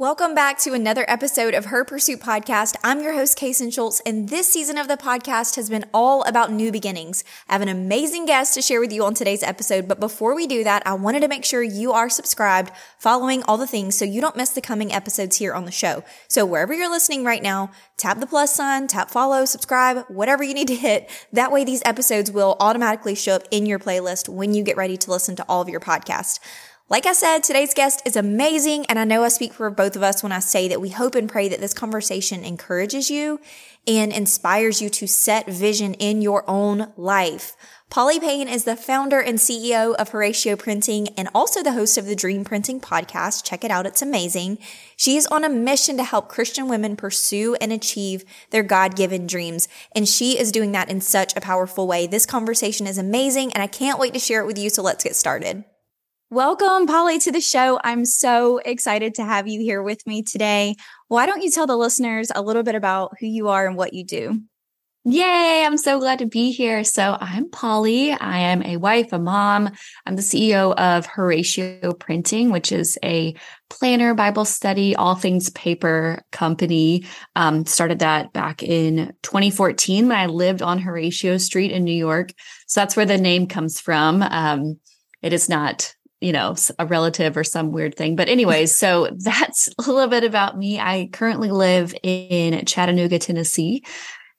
Welcome back to another episode of Her Pursuit Podcast. I'm your host, Kason Schultz, and this season of the podcast has been all about new beginnings. I have an amazing guest to share with you on today's episode, but before we do that, I wanted to make sure you are subscribed, following all the things so you don't miss the coming episodes here on the show. So wherever you're listening right now, tap the plus sign, tap follow, subscribe, whatever you need to hit. That way these episodes will automatically show up in your playlist when you get ready to listen to all of your podcasts. Like I said, today's guest is amazing, and I know I speak for both of us when I say that we hope and pray that this conversation encourages you and inspires you to set vision in your own life. Polly Payne is the founder and CEO of Horacio Printing and also the host of the Dream Printing podcast. Check it out. It's amazing. She is on a mission to help Christian women pursue and achieve their God-given dreams. And she is doing that in such a powerful way. This conversation is amazing and I can't wait to share it with you. So let's get started. Welcome, Polly, to the show. I'm so excited to have you here with me today. Why don't you tell the listeners a little bit about who you are and what you do? Yay, I'm so glad to be here. So, I'm Polly. I am a wife, a mom. I'm the CEO of Horacio Printing, which is a planner, Bible study, all things paper company. Um, started that back in 2014 when I lived on Horatio Street in New York. So, that's where the name comes from. Um, it is not you know, a relative or some weird thing. But, anyways, so that's a little bit about me. I currently live in Chattanooga, Tennessee.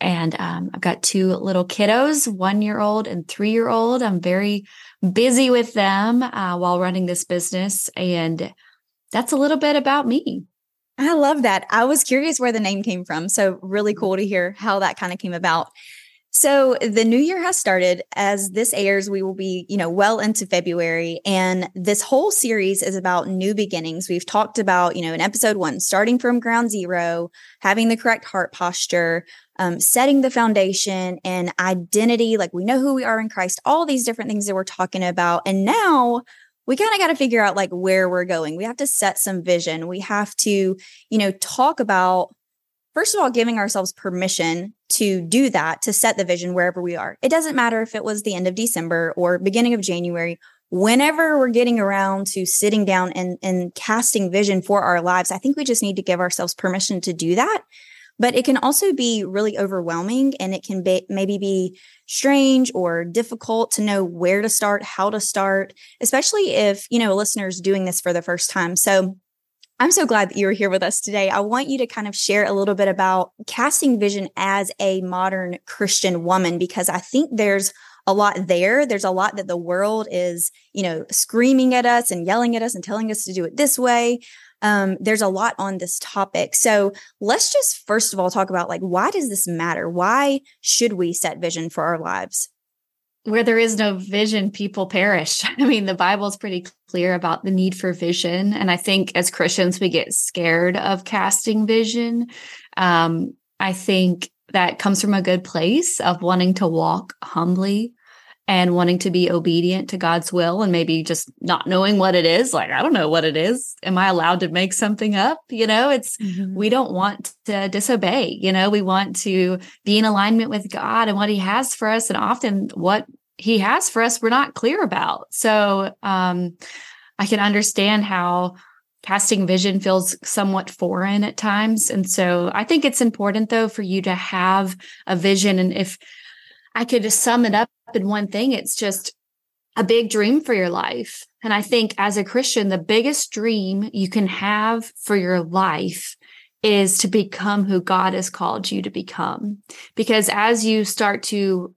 And um, I've got two little kiddos, one year old and three year old. I'm very busy with them uh, while running this business. And that's a little bit about me. I love that. I was curious where the name came from. So, really cool to hear how that kind of came about. So the new year has started. As this airs, we will be, you know, well into February. And this whole series is about new beginnings. We've talked about, you know, in episode one, starting from ground zero, having the correct heart posture, um, setting the foundation and identity. Like we know who we are in Christ, all these different things that we're talking about. And now we kind of got to figure out like where we're going. We have to set some vision. We have to, you know, talk about first of all, giving ourselves permission to do that, to set the vision wherever we are. It doesn't matter if it was the end of December or beginning of January, whenever we're getting around to sitting down and, and casting vision for our lives, I think we just need to give ourselves permission to do that. But it can also be really overwhelming and it can be, maybe be strange or difficult to know where to start, how to start, especially if, you know, listeners doing this for the first time. So I'm so glad that you're here with us today. I want you to kind of share a little bit about casting vision as a modern Christian woman, because I think there's a lot there. There's a lot that the world is, you know, screaming at us and yelling at us and telling us to do it this way. Um, there's a lot on this topic. So let's just first of all talk about like, why does this matter? Why should we set vision for our lives? Where there is no vision, people perish. I mean, the Bible is pretty clear about the need for vision. And I think as Christians, we get scared of casting vision. Um, I think that comes from a good place of wanting to walk humbly and wanting to be obedient to God's will and maybe just not knowing what it is. Like, I don't know what it is. Am I allowed to make something up? You know, it's, mm-hmm. we don't want to disobey. You know, we want to be in alignment with God and what He has for us. And often what He has for us, we're not clear about. So, um, I can understand how casting vision feels somewhat foreign at times. And so I think it's important though for you to have a vision. And if I could just sum it up in one thing, it's just a big dream for your life. And I think as a Christian, the biggest dream you can have for your life is to become who God has called you to become. Because as you start to,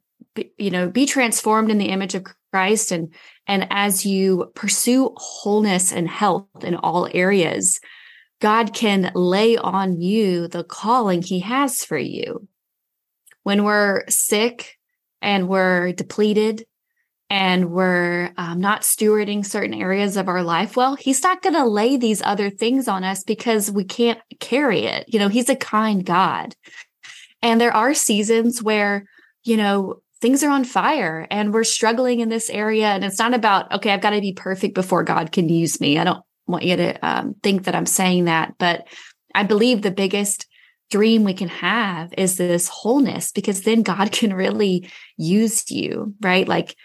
you know, be transformed in the image of Christ and and as you pursue wholeness and health in all areas, God can lay on you the calling he has for you. When we're sick and we're depleted and we're um, not stewarding certain areas of our life, well, he's not going to lay these other things on us because we can't carry it. You know, he's a kind God. And there are seasons where, you know, things are on fire and we're struggling in this area. And it's not about, okay, I've got to be perfect before God can use me. I don't want you to um, think that I'm saying that, but I believe the biggest dream we can have is this wholeness because then God can really use you, right? Like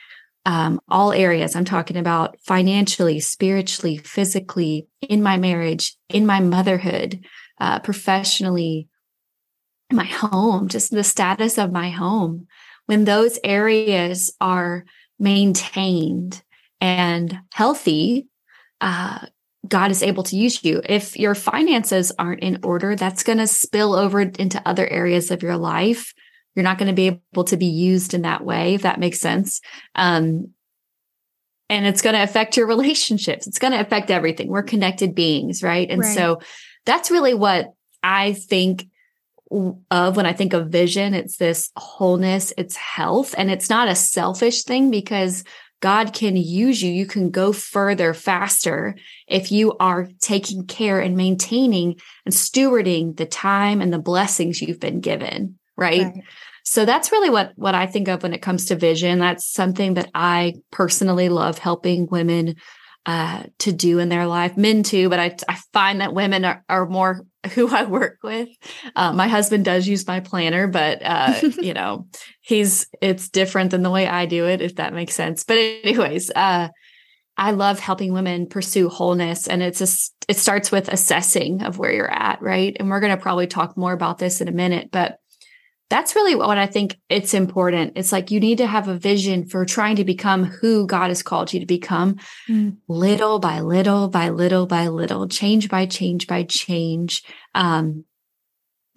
um, all areas. I'm talking about financially, spiritually, physically, in my marriage, in my motherhood, uh, professionally, my home, just the status of my home. When those areas are maintained and healthy, uh, God is able to use you. If your finances aren't in order, that's going to spill over into other areas of your life. You're not going to be able to be used in that way, if that makes sense. Um, and it's going to affect your relationships. It's going to affect everything. We're connected beings, right? And right. so that's really what I think of when I think of vision. It's this wholeness, it's health, and it's not a selfish thing because God can use you. You can go further faster if you are taking care and maintaining and stewarding the time and the blessings you've been given, right? right. So that's really what what I think of when it comes to vision. That's something that I personally love helping women uh, to do in their life, men too. But I, I find that women are, are more who I work with. Uh, my husband does use my planner, but uh, you know, he's it's different than the way I do it, if that makes sense. But anyways, uh, I love helping women pursue wholeness, and it's a, it starts with assessing of where you're at, right? And we're going to probably talk more about this in a minute, but that's really what I think it's important. It's like you need to have a vision for trying to become who God has called you to become mm. little by little by little by little, change by change by change, um,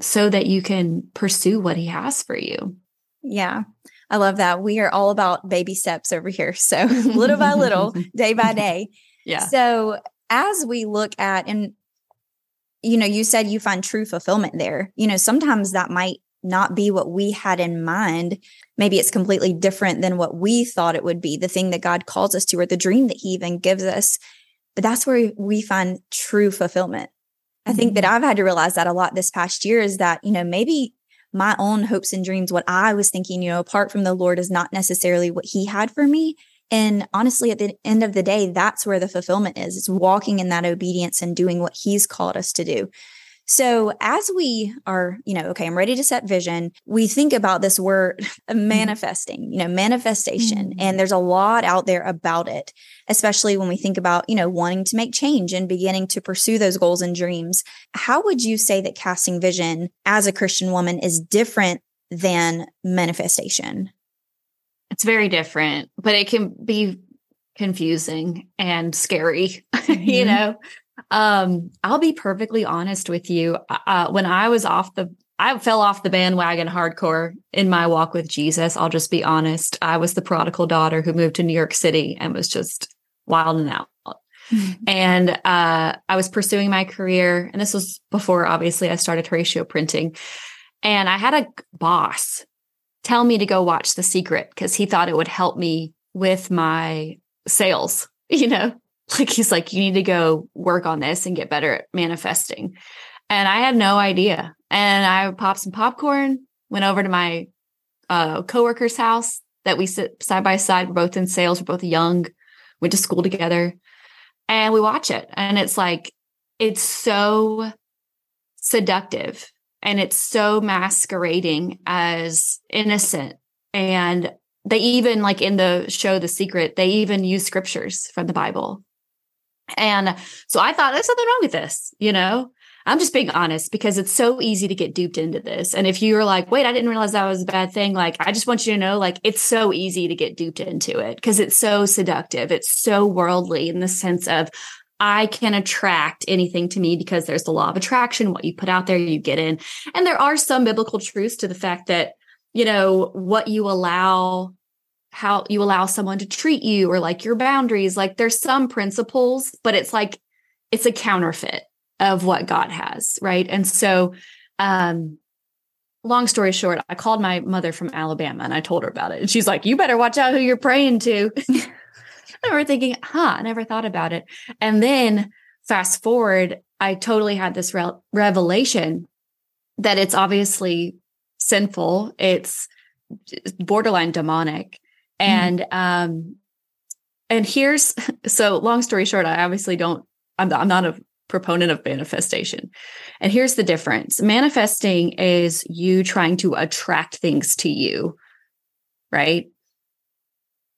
so that you can pursue what He has for you. Yeah. I love that. We are all about baby steps over here. So little by little, day by day. Yeah. So as we look at, and you know, you said you find true fulfillment there. You know, sometimes that might not be what we had in mind. Maybe it's completely different than what we thought it would be, the thing that God calls us to, or the dream that He even gives us. But that's where we find true fulfillment. I think that mm-hmm. I've had to realize that a lot this past year is that, you know, maybe my own hopes and dreams, what I was thinking, you know, apart from the Lord is not necessarily what He had for me. And honestly, at the end of the day, that's where the fulfillment is. It's walking in that obedience and doing what He's called us to do. So as we are, you know, okay, I'm ready to set vision, we think about this word mm-hmm. manifesting, you know, manifestation. Mm-hmm. And there's a lot out there about it, especially when we think about, you know, wanting to make change and beginning to pursue those goals and dreams. How would you say that casting vision as a Christian woman is different than manifestation? It's very different, but it can be confusing and scary, mm-hmm. you know? Um, I'll be perfectly honest with you. Uh, uh, when I was off the, I fell off the bandwagon hardcore in my walk with Jesus. I'll just be honest. I was the prodigal daughter who moved to New York City and was just wild and out. Mm-hmm. And uh, I was pursuing my career, and this was before, obviously, I started Horacio printing. And I had a boss tell me to go watch The Secret because he thought it would help me with my sales, you know? Like he's like, you need to go work on this and get better at manifesting. And I had no idea. And I popped some popcorn, went over to my uh, coworker's house that we sit side by side. We're both in sales. We're both young, went to school together, and we watch it. And it's like, it's so seductive and it's so masquerading as innocent. And they even, like in the show, The Secret, they even use scriptures from the Bible and so I thought there's something wrong with this, you know? I'm just being honest because it's so easy to get duped into this. And if you're like, wait, I didn't realize that was a bad thing, like, I just want you to know, like, it's so easy to get duped into it because it's so seductive. It's so worldly in the sense of, I can attract anything to me because there's the law of attraction. What you put out there, you get in. And there are some biblical truths to the fact that, you know, what you allow how you allow someone to treat you or like your boundaries. Like there's some principles, but it's like it's a counterfeit of what God has, right? And so um long story short, I called my mother from Alabama and I told her about it. And she's like, "You better watch out who you're praying to." I remember thinking, "Huh, I never thought about it." And then fast forward, I totally had this re- revelation that it's obviously sinful. It's borderline demonic. And um and here's so long story short, I obviously don't I'm, I'm not a proponent of manifestation. And here's the difference. Manifesting is you trying to attract things to you, right?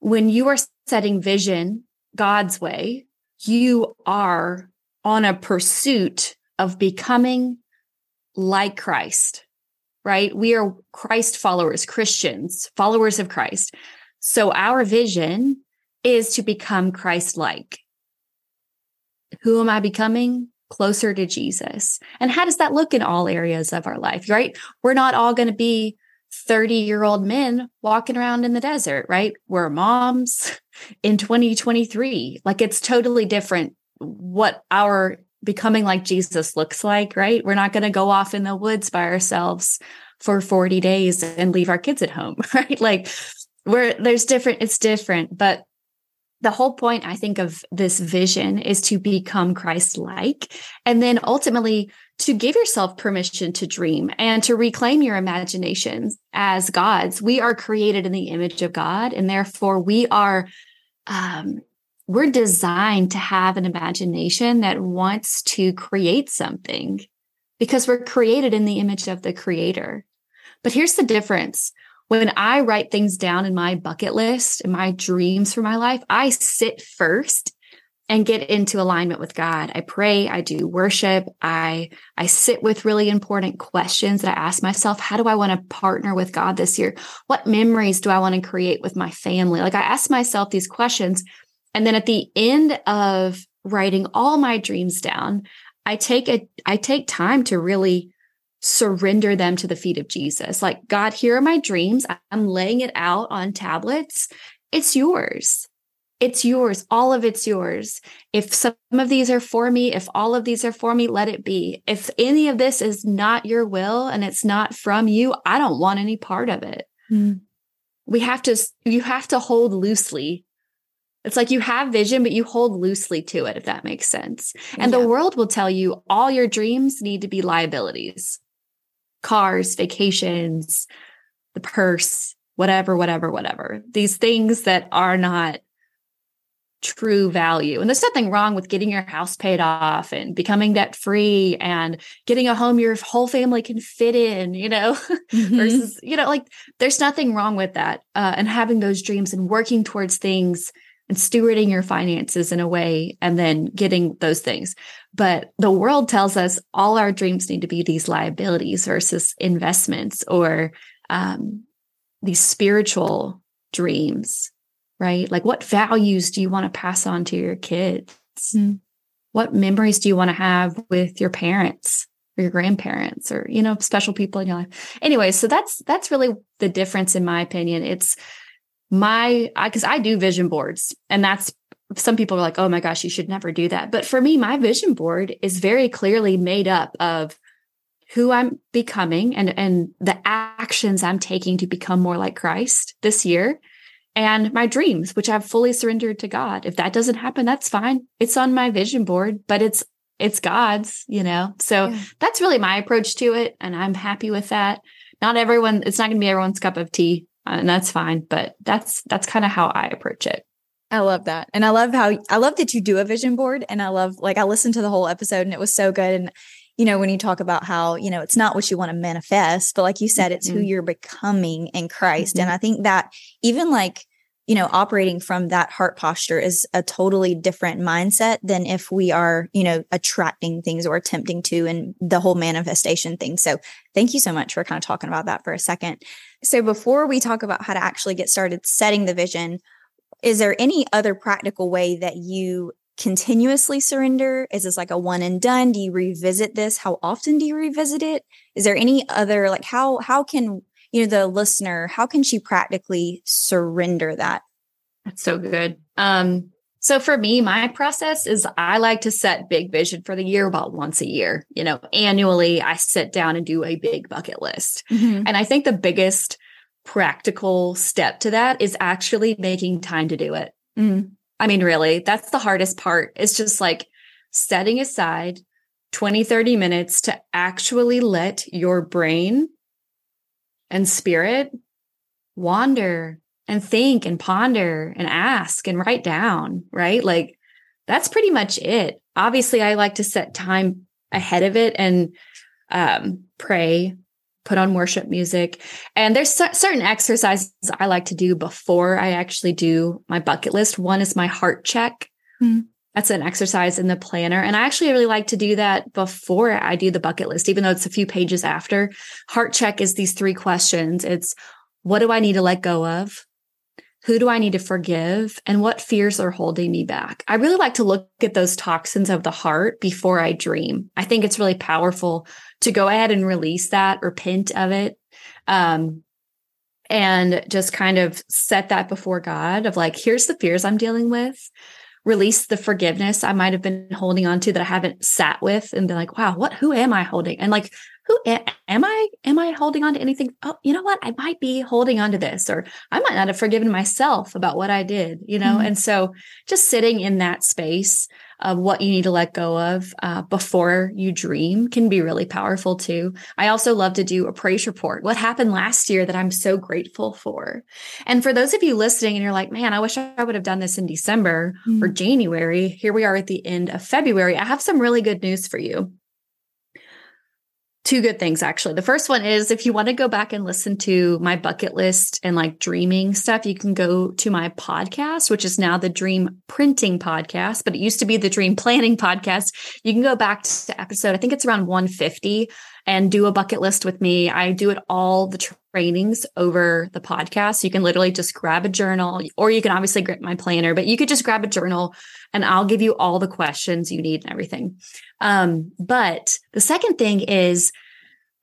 when you are setting vision God's way, you are on a pursuit of becoming like Christ, right? We are Christ followers, Christians, followers of Christ. So our vision is to become Christ like. Who am I becoming? Closer to Jesus. And how does that look in all areas of our life, right? We're not all going to be 30 year old men walking around in the desert, right? We're moms in 2023. Like it's totally different what our becoming like Jesus looks like, right? We're not going to go off in the woods by ourselves for 40 days and leave our kids at home, right? Like where there's different, it's different, but the whole point i think of this vision is to become christ like and then ultimately to give yourself permission to dream and to reclaim your imaginations as gods. We are created in the image of god and therefore we are um, we're designed to have an imagination that wants to create something because we're created in the image of the creator. But here's the difference when I write things down in my bucket list and my dreams for my life, I sit first and get into alignment with God. I pray, I do worship, I I sit with really important questions that I ask myself, how do I want to partner with God this year? What memories do I want to create with my family? Like I ask myself these questions and then at the end of writing all my dreams down, I take a I take time to really surrender them to the feet of Jesus. Like, God, here are my dreams. I'm laying it out on tablets. It's yours. It's yours. All of it's yours. If some of these are for me, if all of these are for me, let it be. If any of this is not your will and it's not from you, I don't want any part of it. Mm. We have to, you have to hold loosely it's like you have vision, but you hold loosely to it, if that makes sense. And yeah. the world will tell you all your dreams need to be liabilities cars, vacations, the purse, whatever, whatever, whatever. These things that are not true value. And there's nothing wrong with getting your house paid off and becoming debt free and getting a home your whole family can fit in, you know, mm-hmm. versus, you know, like there's nothing wrong with that. Uh, and having those dreams and working towards things and stewarding your finances in a way and then getting those things. But the world tells us all our dreams need to be these liabilities versus investments or um, these spiritual dreams, right? Like, what values do you want to pass on to your kids? Mm. What memories do you want to have with your parents? or your grandparents or you know special people in your life anyway so that's that's really the difference in my opinion it's my because I, I do vision boards and that's some people are like, oh my gosh, you should never do that. But for me, my vision board is very clearly made up of who I'm becoming and, and the actions I'm taking to become more like Christ this year and my dreams, which I've fully surrendered to God. If that doesn't happen, that's fine. It's on my vision board, but it's it's God's, you know. So yeah. that's really my approach to it. And I'm happy with that. Not everyone, it's not gonna be everyone's cup of tea, and that's fine, but that's that's kind of how I approach it. I love that. And I love how I love that you do a vision board. And I love, like, I listened to the whole episode and it was so good. And, you know, when you talk about how, you know, it's not what you want to manifest, but like you said, it's mm-hmm. who you're becoming in Christ. Mm-hmm. And I think that even like, you know, operating from that heart posture is a totally different mindset than if we are, you know, attracting things or attempting to and the whole manifestation thing. So thank you so much for kind of talking about that for a second. So before we talk about how to actually get started setting the vision, is there any other practical way that you continuously surrender? Is this like a one and done? Do you revisit this? How often do you revisit it? Is there any other like how how can you know the listener how can she practically surrender that? That's so good. Um so for me, my process is I like to set big vision for the year about once a year. You know, annually I sit down and do a big bucket list. Mm-hmm. And I think the biggest practical step to that is actually making time to do it. Mm. I mean, really, that's the hardest part. It's just like setting aside 20, 30 minutes to actually let your brain and spirit wander and think and ponder and ask and write down, right? Like that's pretty much it. Obviously, I like to set time ahead of it and um, pray put on worship music. And there's certain exercises I like to do before I actually do my bucket list. One is my heart check. Mm. That's an exercise in the planner. And I actually really like to do that before I do the bucket list, even though it's a few pages after. Heart check is these three questions it's what do I need to let go of? Who do I need to forgive? And what fears are holding me back? I really like to look at those toxins of the heart before I dream. I think it's really powerful to go ahead and release that, repent of it. Um, and just kind of set that before God of like, here's the fears I'm dealing with release the forgiveness I might have been holding on to that I haven't sat with and been like, wow, what, who am I holding? And like, who am I? Am I holding on to anything? Oh, you know what? I might be holding on to this, or I might not have forgiven myself about what I did, you know? Mm-hmm. And so just sitting in that space of what you need to let go of uh, before you dream can be really powerful too. I also love to do a praise report. What happened last year that I'm so grateful for? And for those of you listening and you're like, man, I wish I would have done this in December mm-hmm. or January. Here we are at the end of February. I have some really good news for you two good things actually. The first one is if you want to go back and listen to my bucket list and like dreaming stuff, you can go to my podcast, which is now the Dream Printing Podcast, but it used to be the Dream Planning Podcast. You can go back to episode, I think it's around 150 and do a bucket list with me. I do it all the trainings over the podcast. You can literally just grab a journal or you can obviously grab my planner, but you could just grab a journal and I'll give you all the questions you need and everything. Um, but the second thing is,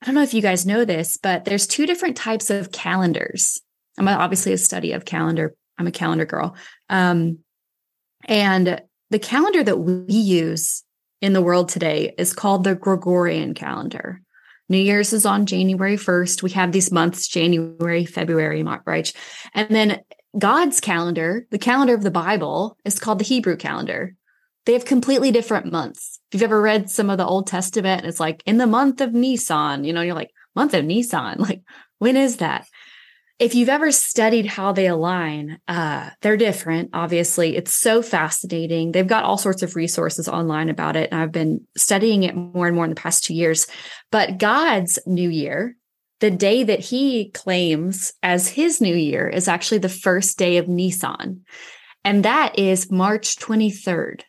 I don't know if you guys know this, but there's two different types of calendars. I'm obviously a study of calendar. I'm a calendar girl. Um, and the calendar that we use in the world today is called the Gregorian calendar. New Year's is on January 1st. We have these months January, February, March. And then God's calendar, the calendar of the Bible, is called the Hebrew calendar. They have completely different months. If you've ever read some of the Old Testament, it's like in the month of Nisan, you know, you're like, month of Nisan, like, when is that? If you've ever studied how they align, uh, they're different. Obviously, it's so fascinating. They've got all sorts of resources online about it. And I've been studying it more and more in the past two years. But God's new year, the day that he claims as his new year is actually the first day of Nisan. And that is March 23rd,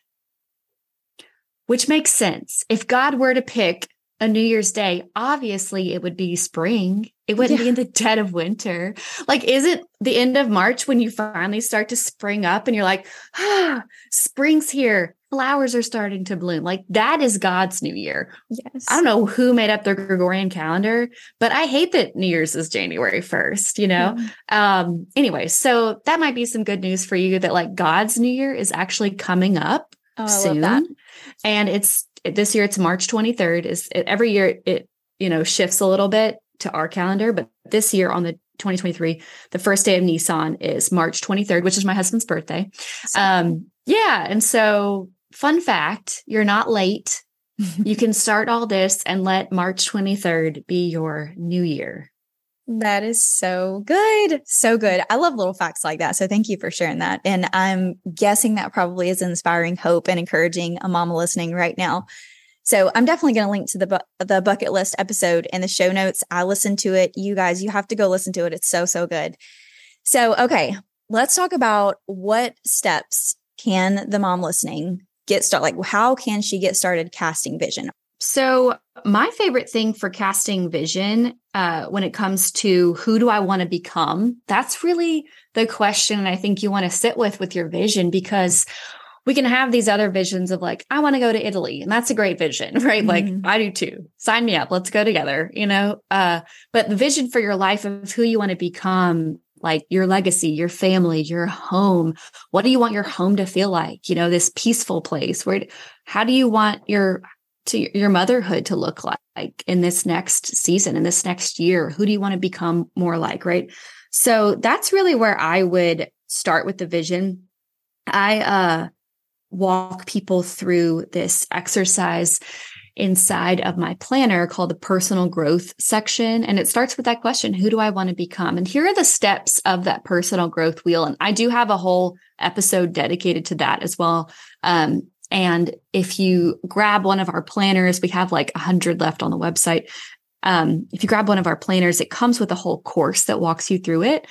which makes sense. If God were to pick a New Year's Day, obviously it would be spring. It wouldn't yeah. be in the dead of winter. Like, is it the end of March when you finally start to spring up and you're like, ah, spring's here flowers are starting to bloom. Like that is God's new year. Yes. I don't know who made up the Gregorian calendar, but I hate that New Year's is January 1st, you know? Mm-hmm. Um, anyway, so that might be some good news for you that like God's new year is actually coming up oh, soon. And it's this year it's March 23rd. Is every year it, you know, shifts a little bit to our calendar, but this year on the 2023, the first day of Nisan is March 23rd, which is my husband's birthday. Um, yeah. And so fun fact you're not late. you can start all this and let March 23rd be your new year. That is so good. So good. I love little facts like that. So thank you for sharing that. And I'm guessing that probably is inspiring hope and encouraging a mama listening right now. So I'm definitely going to link to the bu- the bucket list episode in the show notes. I listened to it. You guys, you have to go listen to it. It's so so good. So okay, let's talk about what steps can the mom listening get started? Like, how can she get started casting vision? So, my favorite thing for casting vision uh, when it comes to who do I want to become, that's really the question I think you want to sit with with your vision because we can have these other visions of like, I want to go to Italy, and that's a great vision, right? Mm-hmm. Like, I do too. Sign me up. Let's go together, you know? Uh, but the vision for your life of who you want to become like your legacy, your family, your home. What do you want your home to feel like? You know, this peaceful place. Where how do you want your to your motherhood to look like in this next season, in this next year? Who do you want to become more like, right? So that's really where I would start with the vision. I uh walk people through this exercise inside of my planner called the personal growth section. And it starts with that question Who do I want to become? And here are the steps of that personal growth wheel. And I do have a whole episode dedicated to that as well. Um, and if you grab one of our planners, we have like 100 left on the website. Um, if you grab one of our planners, it comes with a whole course that walks you through it.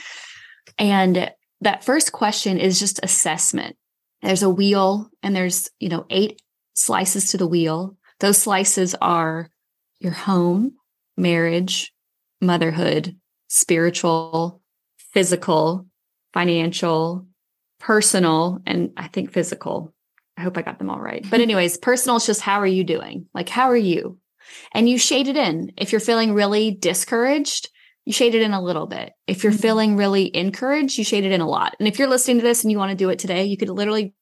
And that first question is just assessment. There's a wheel and there's, you know, eight slices to the wheel. Those slices are your home, marriage, motherhood, spiritual, physical, financial, personal, and I think physical. I hope I got them all right. But, anyways, personal is just how are you doing? Like, how are you? And you shade it in. If you're feeling really discouraged, you shade it in a little bit. If you're mm-hmm. feeling really encouraged, you shade it in a lot. And if you're listening to this and you want to do it today, you could literally,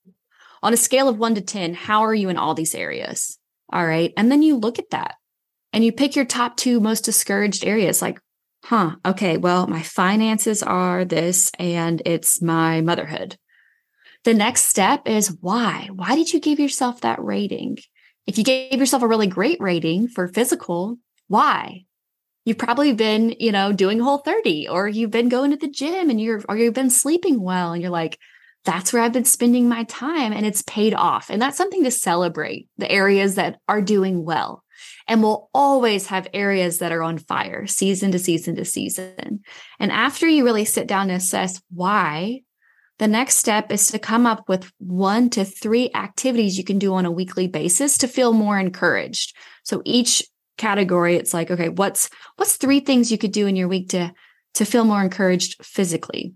on a scale of one to 10, how are you in all these areas? All right. And then you look at that and you pick your top two most discouraged areas like, huh, okay, well, my finances are this and it's my motherhood. The next step is why? Why did you give yourself that rating? If you gave yourself a really great rating for physical, why? You've probably been, you know, doing whole 30 or you've been going to the gym and you're or you've been sleeping well and you're like, that's where I've been spending my time and it's paid off. And that's something to celebrate the areas that are doing well. And we'll always have areas that are on fire season to season to season. And after you really sit down and assess why, the next step is to come up with one to three activities you can do on a weekly basis to feel more encouraged. So each category, it's like, okay, what's what's three things you could do in your week to to feel more encouraged physically,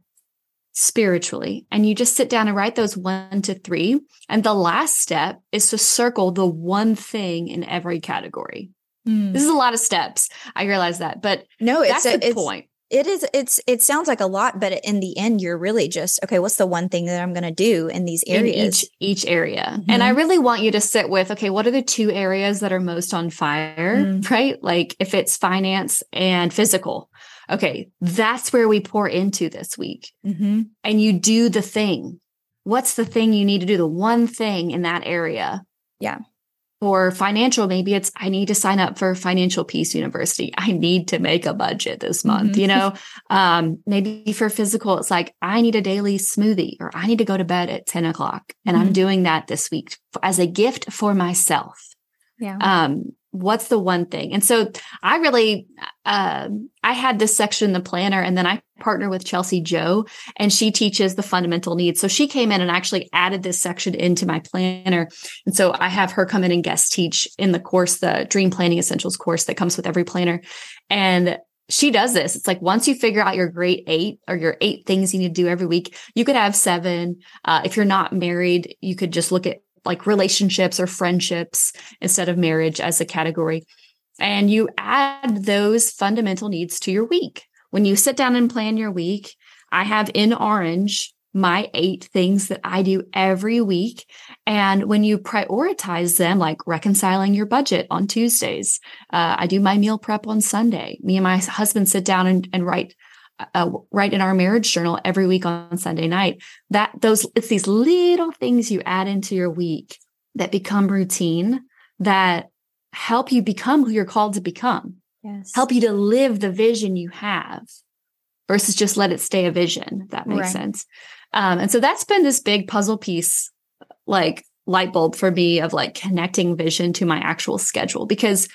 spiritually. And you just sit down and write those one to three. And the last step is to circle the one thing in every category. Mm. This is a lot of steps. I realize that, but no, it's that's a, the it's, point. It is, it's, it sounds like a lot, but in the end, you're really just, okay, what's the one thing that I'm going to do in these areas? In each, each area. Mm-hmm. And I really want you to sit with, okay, what are the two areas that are most on fire, mm. right? Like if it's finance and physical, okay, that's where we pour into this week. Mm-hmm. And you do the thing. What's the thing you need to do? The one thing in that area. Yeah. Or financial, maybe it's I need to sign up for Financial Peace University. I need to make a budget this month. Mm-hmm. You know, um, maybe for physical, it's like I need a daily smoothie or I need to go to bed at 10 o'clock. And mm-hmm. I'm doing that this week as a gift for myself. Yeah. Um, what's the one thing and so i really uh, i had this section the planner and then i partner with chelsea joe and she teaches the fundamental needs so she came in and actually added this section into my planner and so i have her come in and guest teach in the course the dream planning essentials course that comes with every planner and she does this. It's like once you figure out your great eight or your eight things you need to do every week, you could have seven. Uh, if you're not married, you could just look at like relationships or friendships instead of marriage as a category. And you add those fundamental needs to your week. When you sit down and plan your week, I have in orange my eight things that I do every week. And when you prioritize them, like reconciling your budget on Tuesdays, uh, I do my meal prep on Sunday. Me and my husband sit down and, and write uh, write in our marriage journal every week on Sunday night. That those it's these little things you add into your week that become routine that help you become who you're called to become. Yes. Help you to live the vision you have versus just let it stay a vision. that makes right. sense. Um, and so that's been this big puzzle piece, like light bulb for me of like connecting vision to my actual schedule because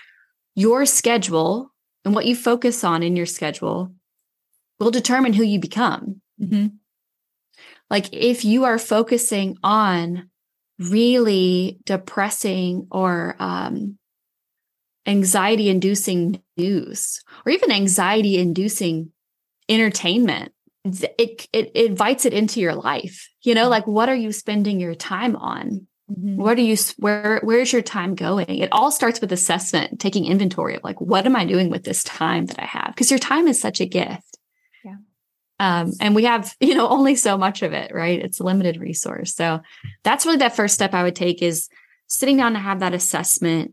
your schedule and what you focus on in your schedule will determine who you become. Mm-hmm. Like if you are focusing on really depressing or um, anxiety inducing news or even anxiety inducing entertainment, it, it, it invites it into your life. You know, like what are you spending your time on? Mm-hmm. What are you where where's your time going? It all starts with assessment, taking inventory of like what am I doing with this time that I have? Because your time is such a gift. Um, and we have, you know, only so much of it, right? It's a limited resource. So that's really that first step I would take is sitting down to have that assessment.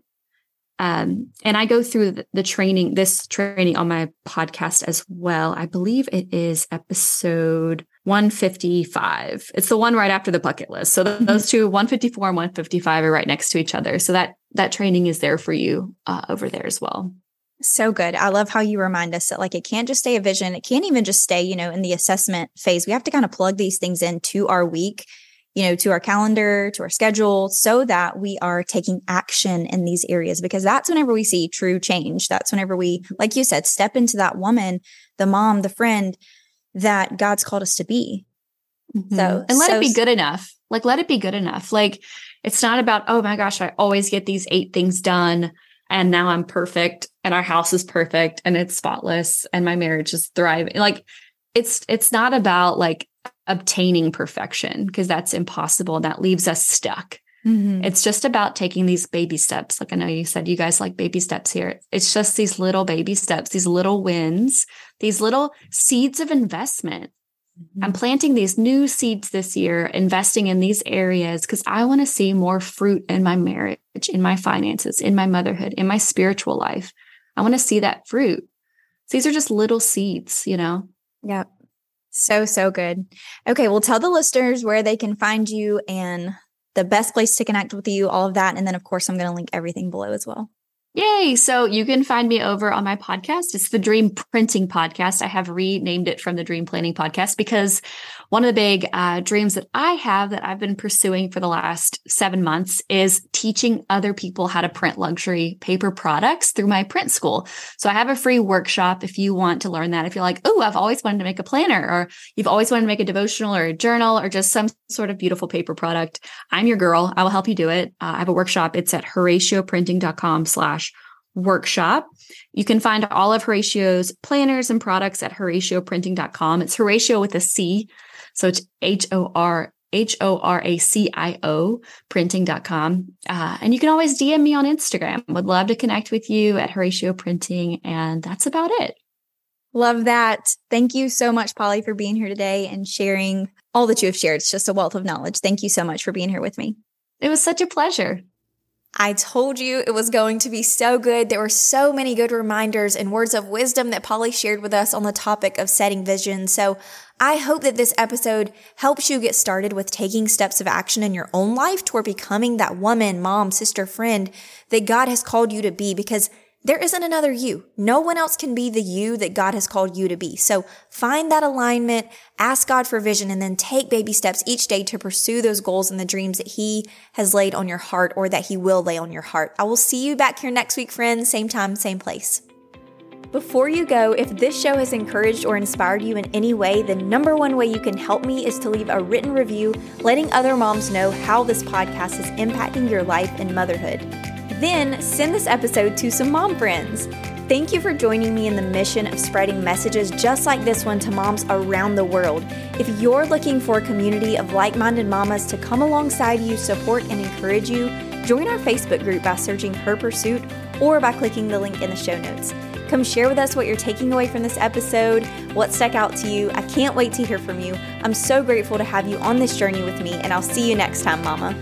Um, and I go through the, the training, this training on my podcast as well. I believe it is episode 155. It's the one right after the bucket list. So mm-hmm. those two, 154 and 155 are right next to each other. So that, that training is there for you uh, over there as well. So good. I love how you remind us that like it can't just stay a vision. It can't even just stay, you know, in the assessment phase. We have to kind of plug these things into our week you know, to our calendar, to our schedule, so that we are taking action in these areas because that's whenever we see true change. That's whenever we, like you said, step into that woman, the mom, the friend that God's called us to be. Mm-hmm. So, and let so, it be good enough. Like, let it be good enough. Like, it's not about, oh my gosh, I always get these eight things done and now I'm perfect and our house is perfect and it's spotless and my marriage is thriving. Like, it's it's not about like obtaining perfection because that's impossible and that leaves us stuck. Mm-hmm. It's just about taking these baby steps. Like I know you said you guys like baby steps here. It's just these little baby steps, these little wins, these little seeds of investment. Mm-hmm. I'm planting these new seeds this year, investing in these areas because I want to see more fruit in my marriage, in my finances, in my motherhood, in my spiritual life. I want to see that fruit. So These are just little seeds, you know? Yep. So, so good. Okay. Well, tell the listeners where they can find you and the best place to connect with you, all of that. And then, of course, I'm going to link everything below as well. Yay. So you can find me over on my podcast. It's the Dream Printing Podcast. I have renamed it from the Dream Planning Podcast because one of the big uh, dreams that I have that I've been pursuing for the last seven months is teaching other people how to print luxury paper products through my print school. So I have a free workshop if you want to learn that. If you're like, oh, I've always wanted to make a planner, or you've always wanted to make a devotional or a journal, or just some sort of beautiful paper product, I'm your girl. I will help you do it. Uh, I have a workshop. It's at horacioprinting.com slash workshop. You can find all of Horacio's planners and products at horacioprinting.com. It's Horacio with a C. So it's H O R H O R A C I O printing.com. Uh, and you can always DM me on Instagram. Would love to connect with you at Horacio Printing. And that's about it. Love that. Thank you so much, Polly, for being here today and sharing all that you have shared. It's just a wealth of knowledge. Thank you so much for being here with me. It was such a pleasure. I told you it was going to be so good. There were so many good reminders and words of wisdom that Polly shared with us on the topic of setting vision. So I hope that this episode helps you get started with taking steps of action in your own life toward becoming that woman, mom, sister, friend that God has called you to be because there isn't another you. No one else can be the you that God has called you to be. So find that alignment, ask God for vision, and then take baby steps each day to pursue those goals and the dreams that He has laid on your heart or that He will lay on your heart. I will see you back here next week, friends. Same time, same place. Before you go, if this show has encouraged or inspired you in any way, the number one way you can help me is to leave a written review letting other moms know how this podcast is impacting your life and motherhood. Then send this episode to some mom friends. Thank you for joining me in the mission of spreading messages just like this one to moms around the world. If you're looking for a community of like minded mamas to come alongside you, support, and encourage you, join our Facebook group by searching Her Pursuit or by clicking the link in the show notes. Come share with us what you're taking away from this episode, what stuck out to you. I can't wait to hear from you. I'm so grateful to have you on this journey with me, and I'll see you next time, Mama.